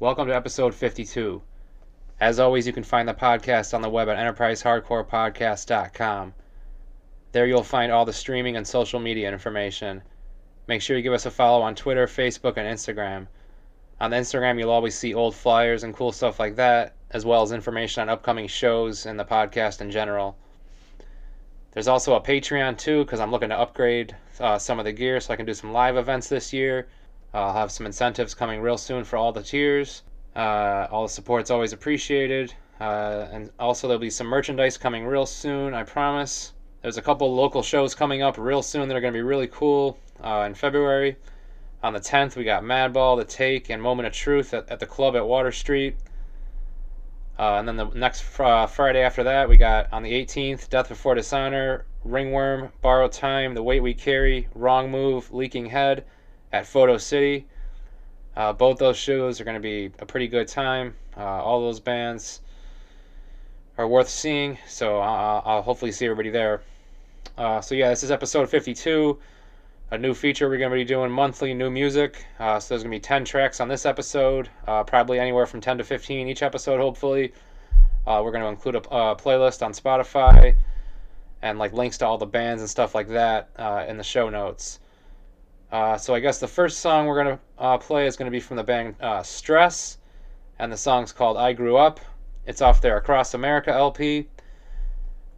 Welcome to episode 52. As always, you can find the podcast on the web at enterprisehardcorepodcast.com. There you'll find all the streaming and social media information. Make sure you give us a follow on Twitter, Facebook, and Instagram. On Instagram, you'll always see old flyers and cool stuff like that, as well as information on upcoming shows and the podcast in general. There's also a Patreon too, because I'm looking to upgrade uh, some of the gear so I can do some live events this year. I'll have some incentives coming real soon for all the tiers. Uh, all the support's always appreciated. Uh, and also, there'll be some merchandise coming real soon, I promise. There's a couple local shows coming up real soon that are going to be really cool uh, in February. On the 10th, we got Madball, The Take, and Moment of Truth at, at the club at Water Street. Uh, and then the next fr- uh, Friday after that, we got on the 18th, Death Before Dishonor, Ringworm, Borrowed Time, The Weight We Carry, Wrong Move, Leaking Head at Photo City. Uh, both those shows are going to be a pretty good time. Uh, all those bands are worth seeing, so I'll, I'll hopefully see everybody there. Uh, so, yeah, this is episode 52 a new feature we're going to be doing monthly new music. Uh, so there's going to be 10 tracks on this episode, uh, probably anywhere from 10 to 15 each episode, hopefully. Uh, we're going to include a playlist on Spotify and like links to all the bands and stuff like that in the show notes. Uh, so I guess the first song we're going to uh, play is going to be from the band Stress, and the song's called I Grew Up. It's off their Across America LP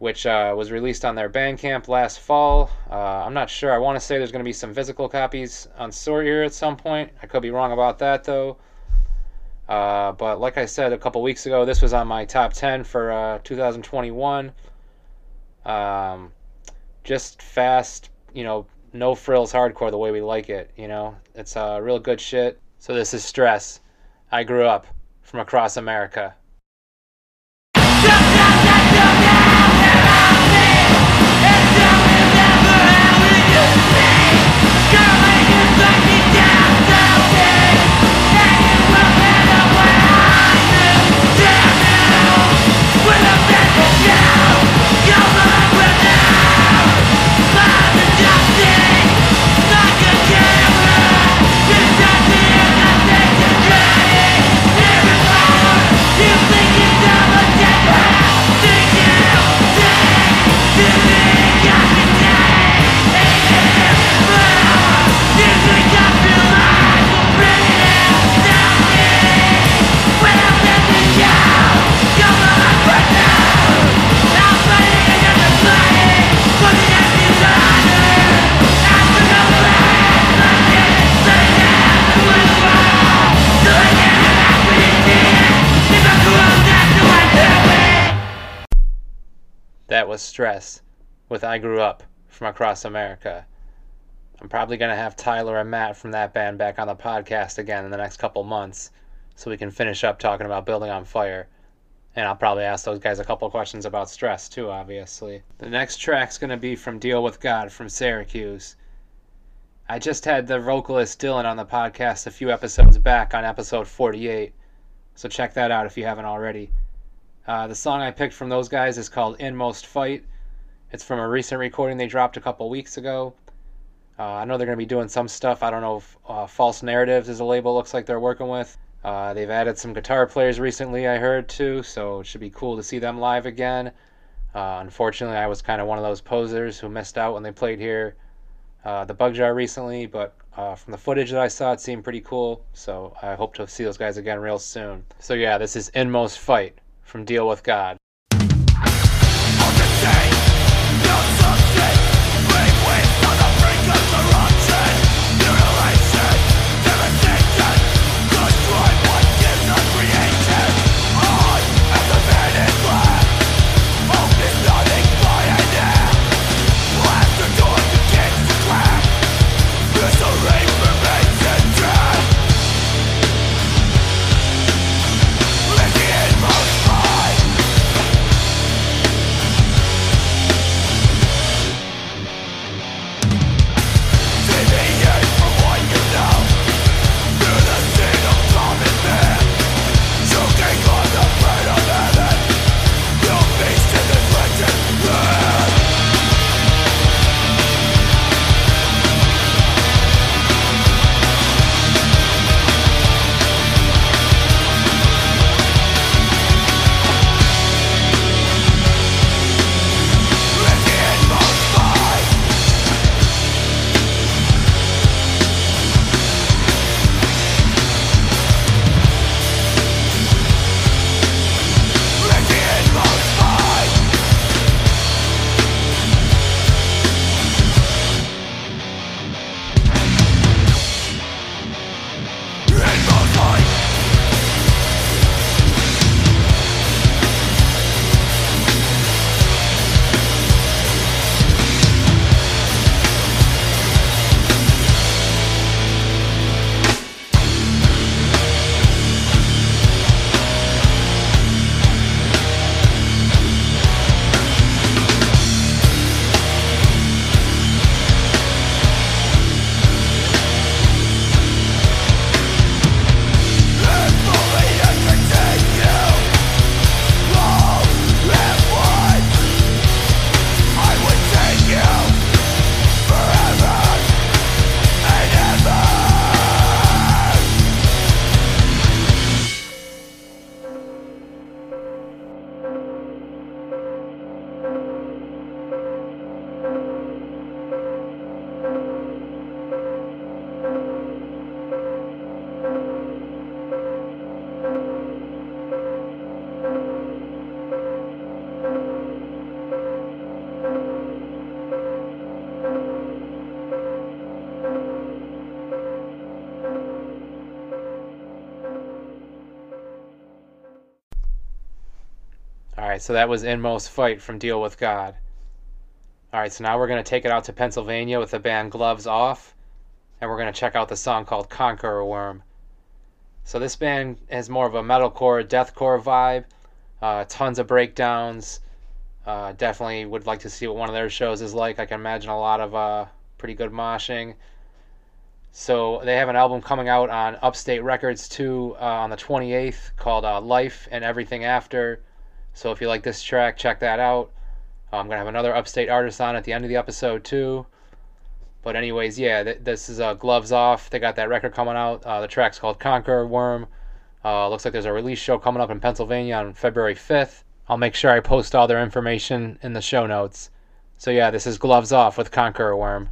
which uh, was released on their Bandcamp last fall. Uh, I'm not sure. I want to say there's going to be some physical copies on Sortier at some point. I could be wrong about that though. Uh, but like I said a couple weeks ago, this was on my top 10 for uh, 2021. Um, just fast, you know, no frills hardcore the way we like it. You know, it's uh, real good shit. So this is Stress. I grew up from across America. Stress with I Grew Up from Across America. I'm probably going to have Tyler and Matt from that band back on the podcast again in the next couple months so we can finish up talking about Building on Fire. And I'll probably ask those guys a couple questions about stress too, obviously. The next track's going to be from Deal with God from Syracuse. I just had the vocalist Dylan on the podcast a few episodes back on episode 48, so check that out if you haven't already. Uh, the song I picked from those guys is called Inmost Fight. It's from a recent recording they dropped a couple weeks ago. Uh, I know they're going to be doing some stuff. I don't know if uh, False Narratives is a label looks like they're working with. Uh, they've added some guitar players recently, I heard too, so it should be cool to see them live again. Uh, unfortunately, I was kind of one of those posers who missed out when they played here, uh, the Bug Jar recently, but from the footage that I saw, it seemed pretty cool, so I hope to see those guys again real soon. So, yeah, this is Inmost Fight from Deal with God. Right, so that was Inmost Fight from Deal with God. All right, so now we're going to take it out to Pennsylvania with the band Gloves Off, and we're going to check out the song called Conqueror Worm. So this band has more of a metalcore, deathcore vibe, uh, tons of breakdowns. Uh, definitely would like to see what one of their shows is like. I can imagine a lot of uh, pretty good moshing. So they have an album coming out on Upstate Records too uh, on the 28th called uh, Life and Everything After. So if you like this track, check that out. I'm gonna have another Upstate artist on at the end of the episode too. But anyways, yeah, th- this is uh, Gloves Off. They got that record coming out. Uh, the track's called Conquer Worm. Uh, looks like there's a release show coming up in Pennsylvania on February 5th. I'll make sure I post all their information in the show notes. So yeah, this is Gloves Off with Conqueror Worm.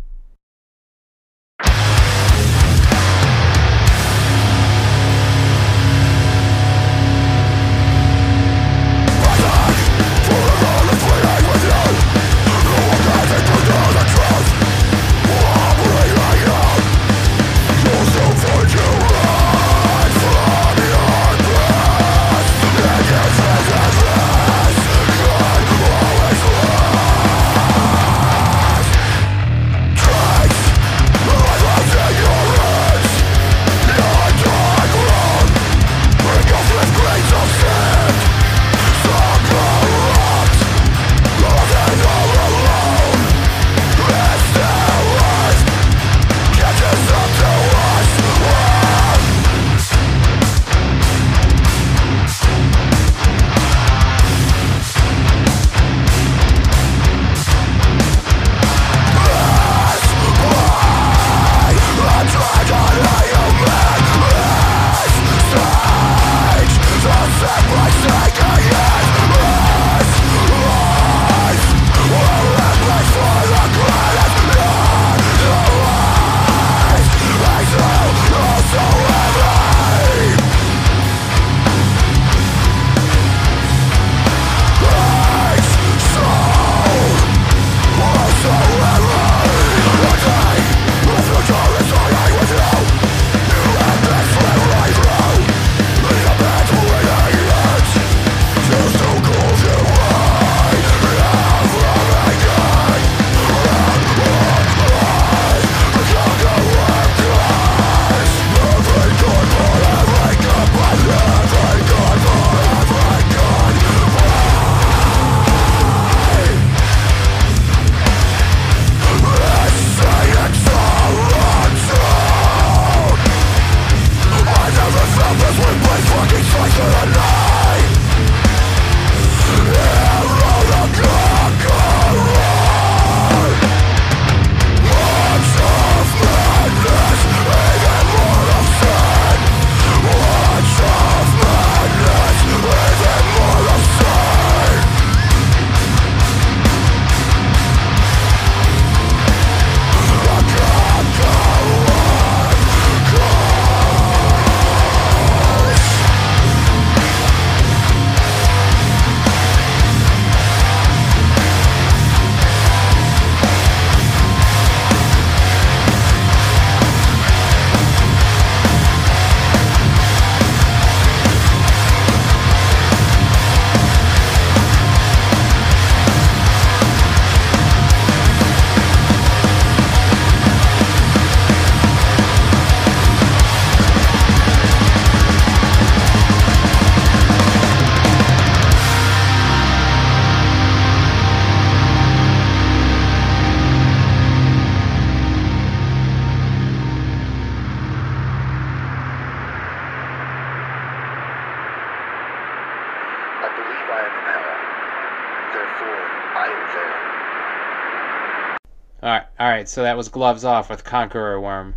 Alright, so that was Gloves Off with Conqueror Worm.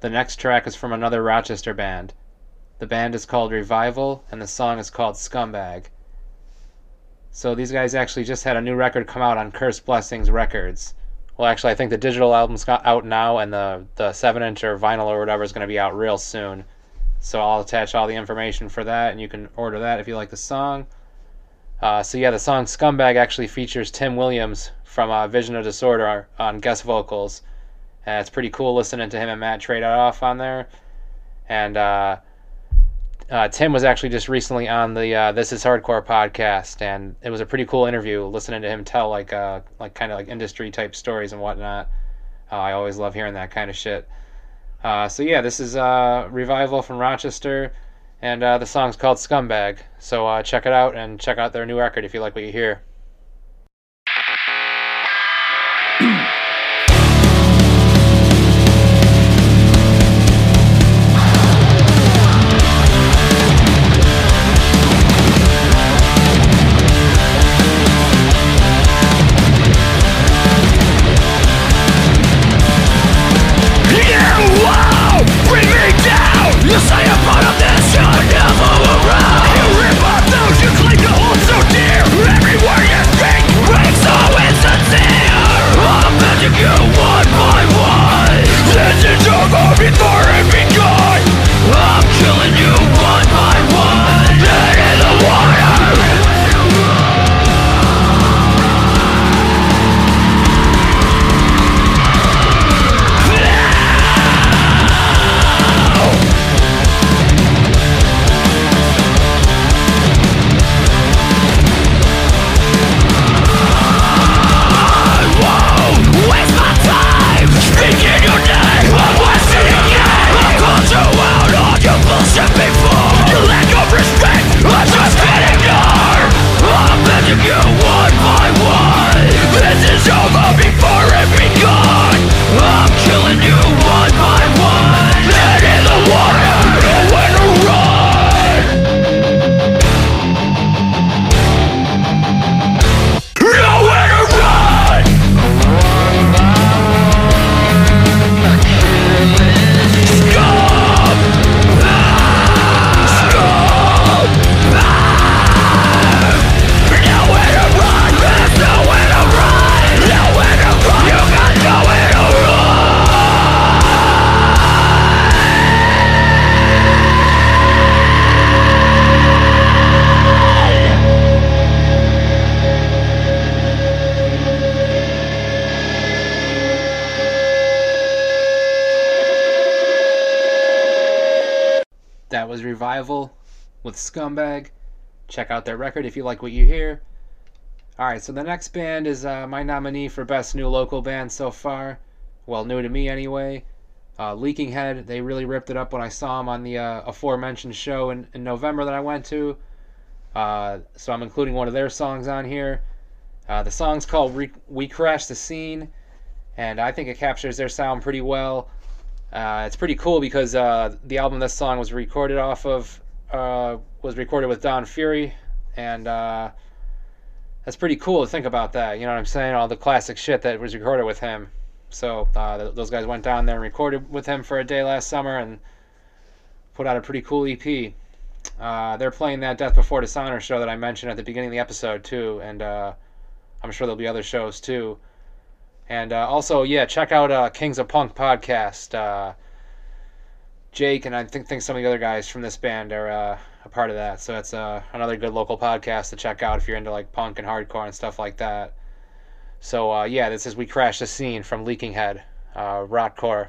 The next track is from another Rochester band. The band is called Revival, and the song is called Scumbag. So these guys actually just had a new record come out on Curse Blessings Records. Well, actually, I think the digital album's got out now, and the, the 7 inch or vinyl or whatever is going to be out real soon. So I'll attach all the information for that, and you can order that if you like the song. Uh, so yeah, the song Scumbag actually features Tim Williams from uh, Vision of Disorder on guest vocals. And it's pretty cool listening to him and Matt trade off on there. And uh, uh, Tim was actually just recently on the uh, This Is Hardcore podcast, and it was a pretty cool interview listening to him tell like uh, like kind of like industry type stories and whatnot. I always love hearing that kind of shit. So yeah, this is Revival from Rochester, and uh, the song's called Scumbag. So uh, check it out and check out their new record if you like what you hear. With Scumbag. Check out their record if you like what you hear. Alright, so the next band is uh, my nominee for Best New Local Band so far. Well, new to me anyway. Uh, Leaking Head, they really ripped it up when I saw them on the uh, aforementioned show in, in, November that I went to. Uh, so I'm including one of their songs on here. Uh, the song's called Re- We Crash the Scene, and I think it captures their sound pretty well. Uh, it's pretty cool because the album this song was recorded off of uh, was recorded with Don Fury, and uh, that's pretty cool to think about that. You know what I'm saying? All the classic shit that was recorded with him. So uh, those guys went down there and recorded with him for a day last summer and put out a pretty cool EP. Uh, they're playing that Death Before Dishonor show that I mentioned at the beginning of the episode too, and I'm sure there'll be other shows too. And uh, also, yeah, check out uh, Kings of Punk podcast. Jake and I think think some of the other guys from this band are uh, a part of that. So it's uh, another good local podcast to check out if you're into like punk and hardcore and stuff like that. So uh, yeah, this is we crash the scene from Leaking Head, uh, Rockcore.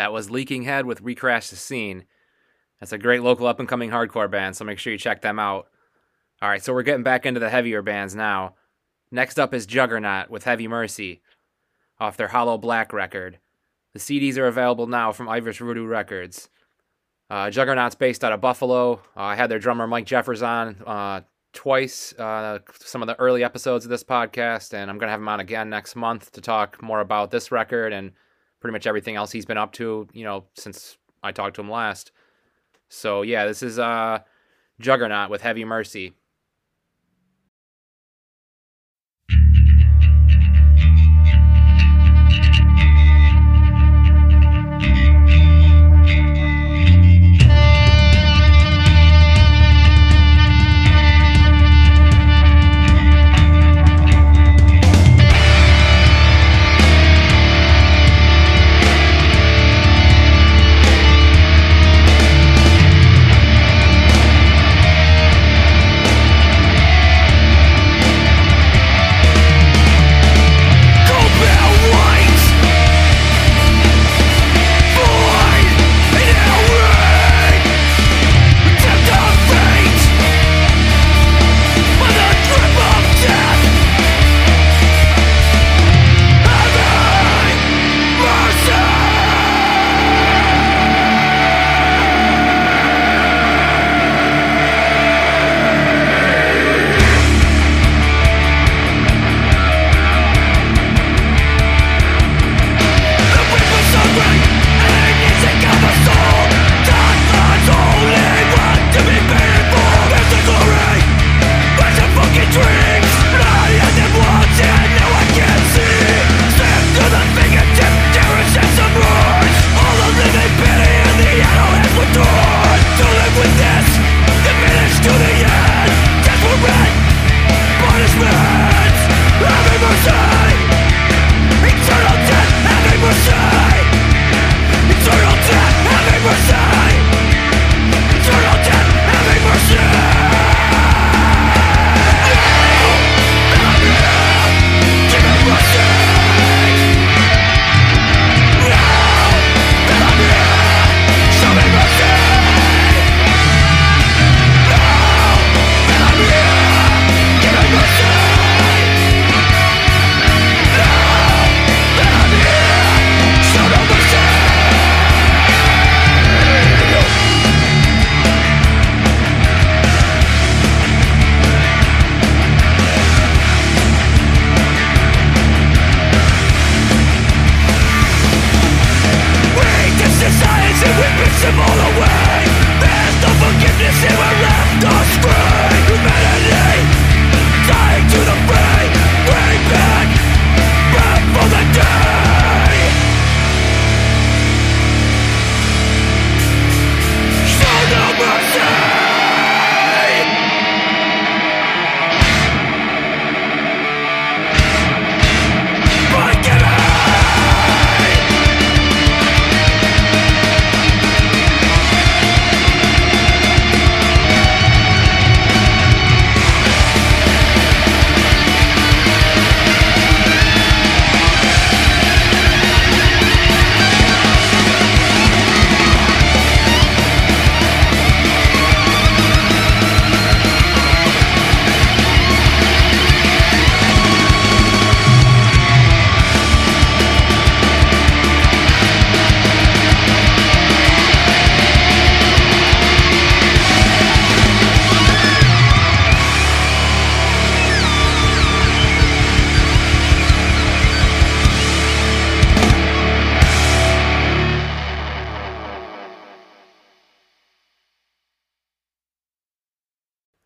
That was Leaking Head with Recrash the Scene. That's a great local up and coming hardcore band, so make sure you check them out. All right, so we're getting back into the heavier bands now. Next up is Juggernaut with Heavy Mercy off their Hollow Black record. The CDs are available now from Irish Voodoo Records. Uh, Juggernaut's based out of Buffalo. Uh, I had their drummer Mike Jeffers on uh, twice, uh, some of the early episodes of this podcast, and I'm going to have him on again next month to talk more about this record and pretty much everything else he's been up to, you know, since I talked to him last. So, yeah, this is uh, Juggernaut with Heavy Mercy.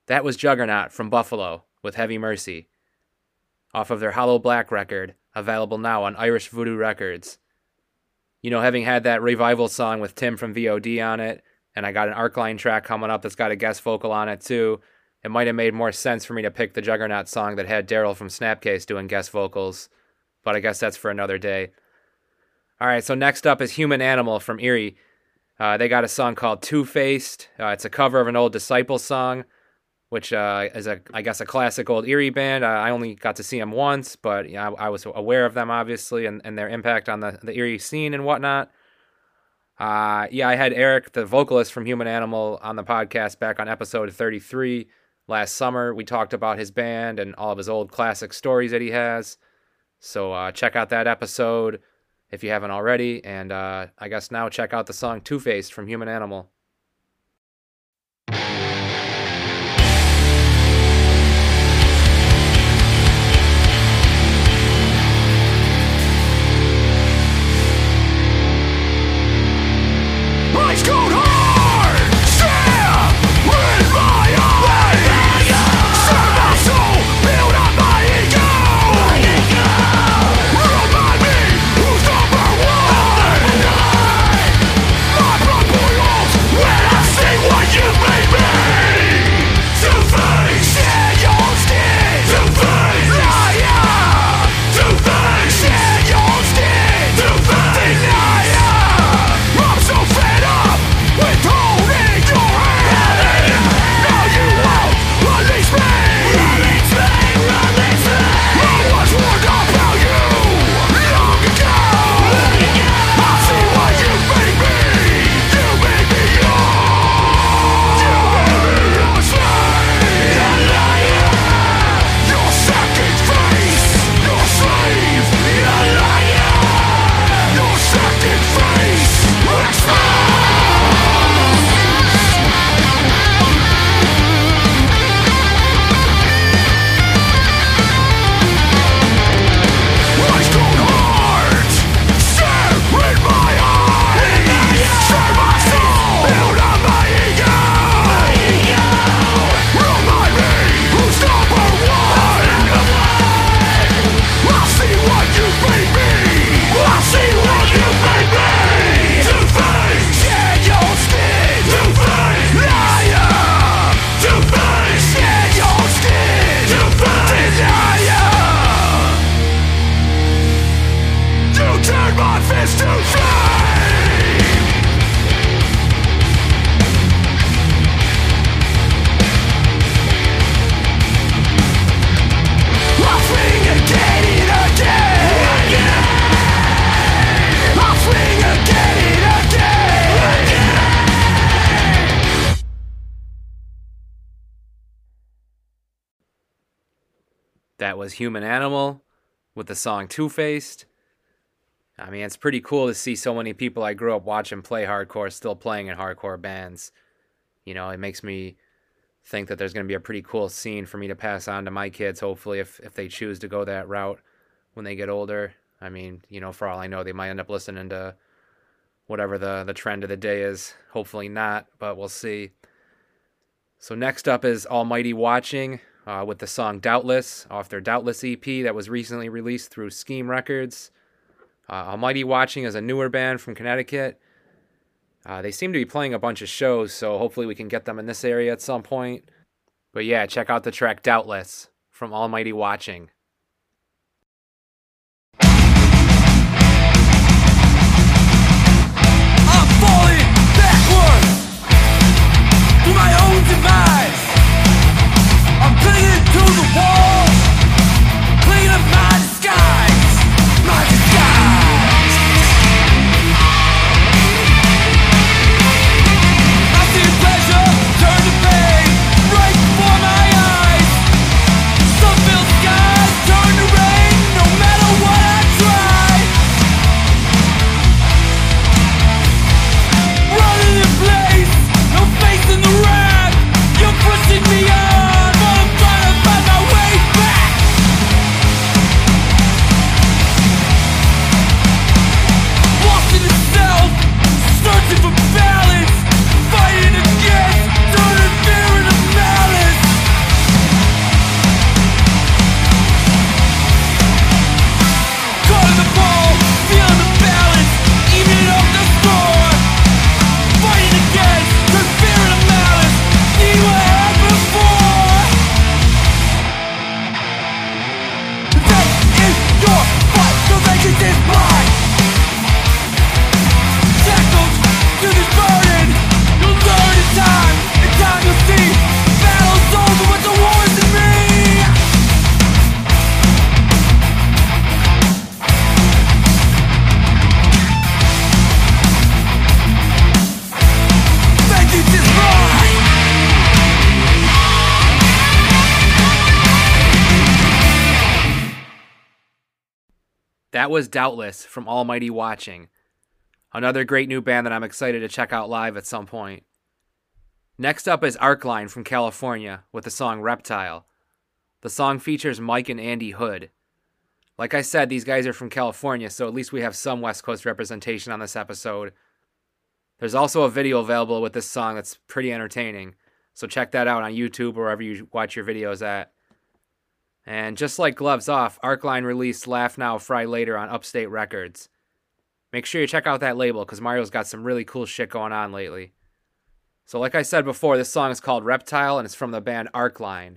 That was Juggernaut from Buffalo with Heavy Mercy, off of their Hollow Black record, available now on Irish Voodoo Records. You know, having had that revival song with Tim from VOD on it, and I got an Arcline track coming up that's got a guest vocal on it too, it might have made more sense for me to pick the Juggernaut song that had Daryl from Snapcase doing guest vocals, but I guess that's for another day. All right, so next up is Human Animal from Erie. Uh, they got a song called Two Faced. Uh, it's a cover of an old Disciple song which uh, is a I guess a classic old Erie band. I only got to see them once, but I, I, was aware of them obviously and, and their impact on the, the Erie scene and whatnot. Uh, yeah, I had Eric, the vocalist from Human Animal, on the podcast back on episode 33 last summer. We talked about his band and all of his old classic stories that he has. So uh, check out that episode if you haven't already. And uh, I guess now check out the song Two Faced from Human Animal. Human Animal with the song Two Faced. I mean, it's pretty cool to see so many people I grew up watching play hardcore still playing in hardcore bands. You know, it makes me think that there's going to be a pretty cool scene for me to pass on to my kids, hopefully, if, if they choose to go that route when they get older. I mean, you know, for all I know, they might end up listening to whatever the, the trend of the day is. Hopefully not, but we'll see. So next up is Almighty Watching uh, with the song Doubtless off their Doubtless EP that was recently released through Scheme Records. Uh, Almighty Watching is a newer band from Connecticut. Uh, they seem to be playing a bunch of shows, so hopefully we can get them in this area at some point. But yeah, check out the track Doubtless from Almighty Watching. That was Doubtless from Almighty Watching. Another great new band that I'm excited to check out live at some point. Next up is Arcline from California with the song Reptile. The song features Mike and Andy Hood. Like I said, these guys are from California, so at least we have some West Coast representation on this episode. There's also a video available with this song that's pretty entertaining, so check that out on YouTube or wherever you watch your videos at. And just like Gloves Off, Arcline released Laugh Now, Fry Later on Upstate Records. Make sure you check out that label because Mario's got some really cool shit going on lately. So, like I said before, this song is called Reptile and it's from the band Arcline.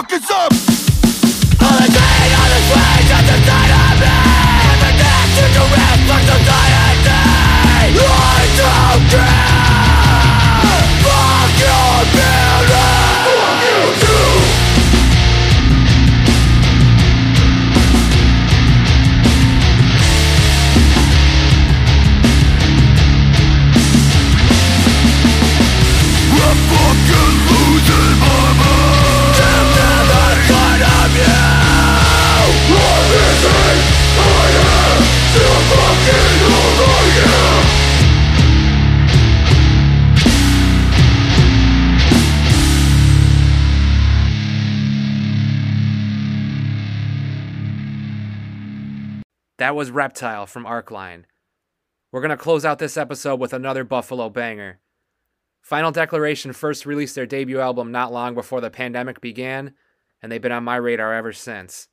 Fuck is up That was Reptile from Arcline. We're going to close out this episode with another Buffalo banger. Final Declaration first released their debut album not long before the pandemic began, and they've been on my radar ever since.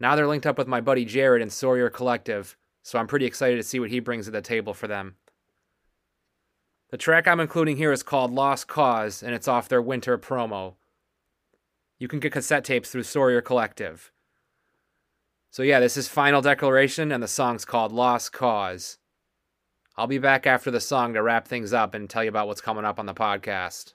Now they're linked up with my buddy Jared and Sawyer Collective, so I'm pretty excited to see what he brings to the table for them. The track I'm including here is called Lost Cause, and it's off their winter promo. You can get cassette tapes through Sawyer Collective. So yeah, this is Final Declaration, and the song's called Lost Cause. I'll be back after the song to wrap things up and tell you about what's coming up on the podcast.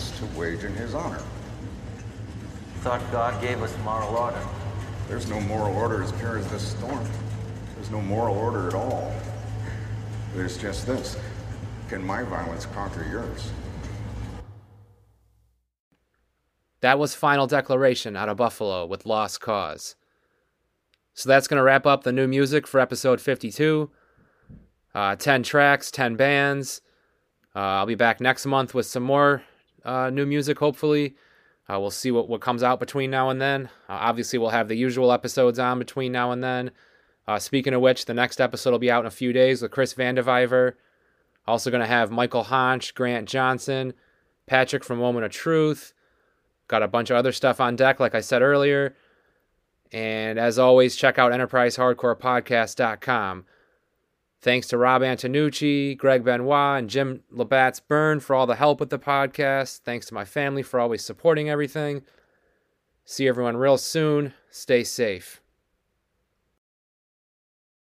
Us to wage in his honor. Thought God gave us moral order. There's no moral order as pure as this storm. There's no moral order at all. There's just this. Can my violence conquer yours? That was Final Declaration out of Buffalo with Lost Cause. So that's going to wrap up the new music for episode 52. Uh, 10 tracks, 10 bands. Uh, I'll be back next month with some more uh, new music, hopefully. Uh, we'll see what, what comes out between now and then. Uh, obviously, we'll have the usual episodes on between now and then. Uh, speaking of which, the next episode will be out in a few days with Chris Vandeviver. Also going to have Michael Honch, Grant Johnson, Patrick from Moment of Truth. Got a bunch of other stuff on deck, like I said earlier. And as always, check out EnterpriseHardcorePodcast.com. Thanks to Rob Antonucci, Greg Benoit, and Jim Labatt's Burn for all the help with the podcast. Thanks to my family for always supporting everything. See everyone real soon. Stay safe.